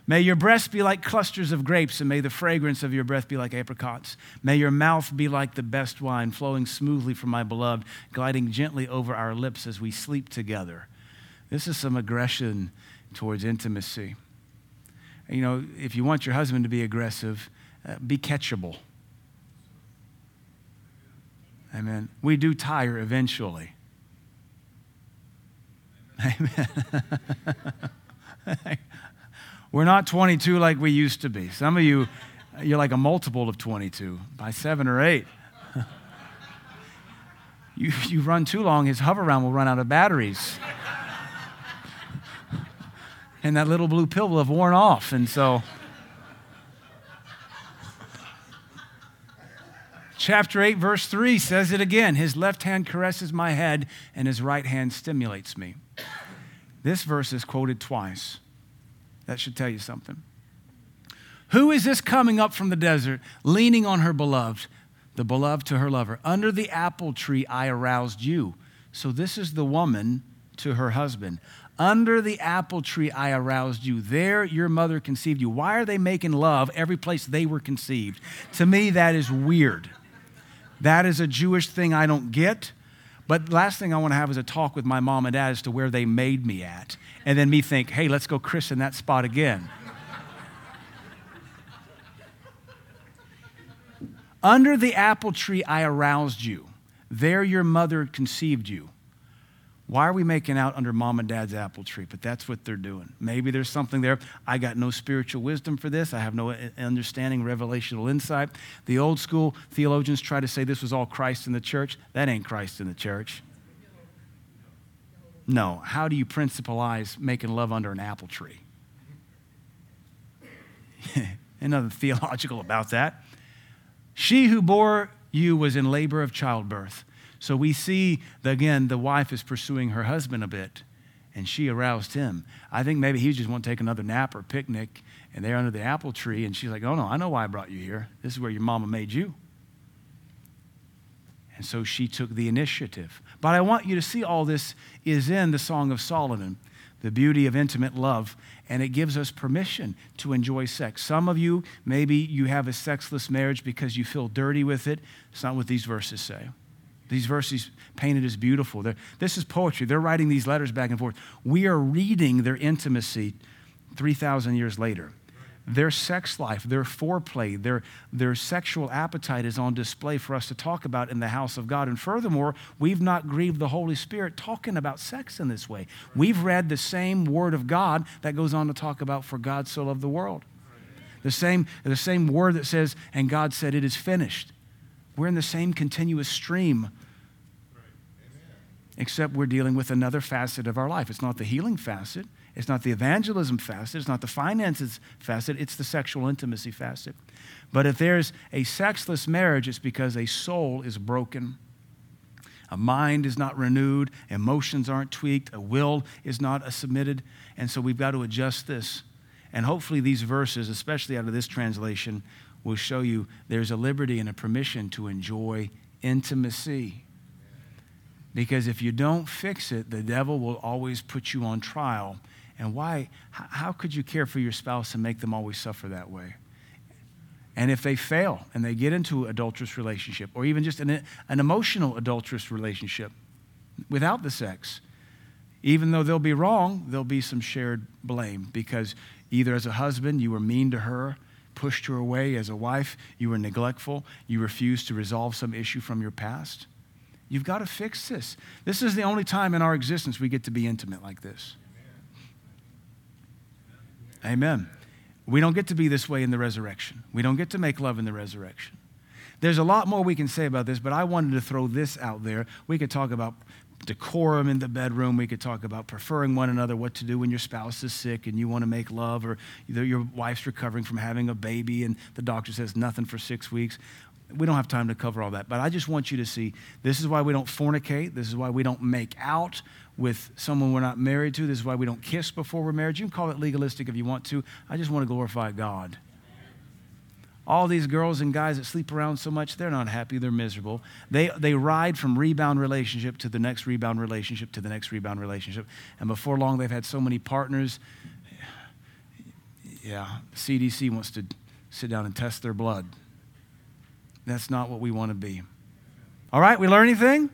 May your breasts be like clusters of grapes, and may the fragrance of your breath be like apricots. May your mouth be like the best wine, flowing smoothly from my beloved, gliding gently over our lips as we sleep together. This is some aggression towards intimacy. You know, if you want your husband to be aggressive, uh, be catchable. Amen. We do tire eventually. Amen. We're not 22 like we used to be. Some of you, you're like a multiple of 22 by seven or eight. you, you run too long, his Hoveround will run out of batteries. And that little blue pill will have worn off. And so, chapter 8, verse 3 says it again His left hand caresses my head, and his right hand stimulates me. This verse is quoted twice. That should tell you something. Who is this coming up from the desert, leaning on her beloved, the beloved to her lover? Under the apple tree I aroused you. So this is the woman to her husband. Under the apple tree I aroused you. There your mother conceived you. Why are they making love every place they were conceived? To me, that is weird. That is a Jewish thing I don't get. But last thing I want to have is a talk with my mom and dad as to where they made me at. And then me think, hey, let's go christen that spot again. Under the apple tree I aroused you. There your mother conceived you. Why are we making out under mom and dad's apple tree? But that's what they're doing. Maybe there's something there. I got no spiritual wisdom for this. I have no uh, understanding, revelational insight. The old school theologians try to say this was all Christ in the church. That ain't Christ in the church. No. How do you principalize making love under an apple tree? Ain't nothing theological about that. She who bore you was in labor of childbirth. So we see, again, the wife is pursuing her husband a bit, and she aroused him. I think maybe he just want to take another nap or picnic, and they're under the apple tree, and she's like, oh no, I know why I brought you here. This is where your mama made you. And so she took the initiative. But I want you to see all this is in the Song of Solomon, the beauty of intimate love, and it gives us permission to enjoy sex. Some of you, maybe you have a sexless marriage because you feel dirty with it. It's not what these verses say. These verses painted as beautiful. They're, this is poetry. They're writing these letters back and forth. We are reading their intimacy 3,000 years later. Their sex life, their foreplay, their, their sexual appetite is on display for us to talk about in the house of God. And furthermore, we've not grieved the Holy Spirit talking about sex in this way. We've read the same word of God that goes on to talk about for God so loved the world. The same, the same word that says, and God said, it is finished. We're in the same continuous stream, except we're dealing with another facet of our life. It's not the healing facet, it's not the evangelism facet, it's not the finances facet, it's the sexual intimacy facet. But if there's a sexless marriage, it's because a soul is broken. A mind is not renewed, emotions aren't tweaked, a will is not submitted. And so we've got to adjust this. And hopefully, these verses, especially out of this translation, will show you there's a liberty and a permission to enjoy intimacy. Because if you don't fix it, the devil will always put you on trial. And why? How could you care for your spouse and make them always suffer that way? And if they fail and they get into an adulterous relationship, or even just an, an emotional adulterous relationship without the sex, even though they'll be wrong, there'll be some shared blame because either as a husband you were mean to her pushed her away as a wife, you were neglectful, you refused to resolve some issue from your past. You've got to fix this. This is the only time in our existence we get to be intimate like this. Amen. We don't get to be this way in the resurrection. We don't get to make love in the resurrection. There's a lot more we can say about this, but I wanted to throw this out there. We could talk about decorum in the bedroom. We could talk about preferring one another, what to do when your spouse is sick and you want to make love, or your wife's recovering from having a baby and the doctor says nothing for six weeks. We don't have time to cover all that, but I just want you to see this is why we don't fornicate. This is why we don't make out with someone we're not married to. This is why we don't kiss before we're married. You can call it legalistic if you want to. I just want to glorify God. All these girls and guys that sleep around so much, they're not happy, they're miserable. They, they ride from rebound relationship to the next rebound relationship to the next rebound relationship. And before long, they've had so many partners. yeah, CDC wants to sit down and test their blood. That's not what we want to be. All right, we learn anything?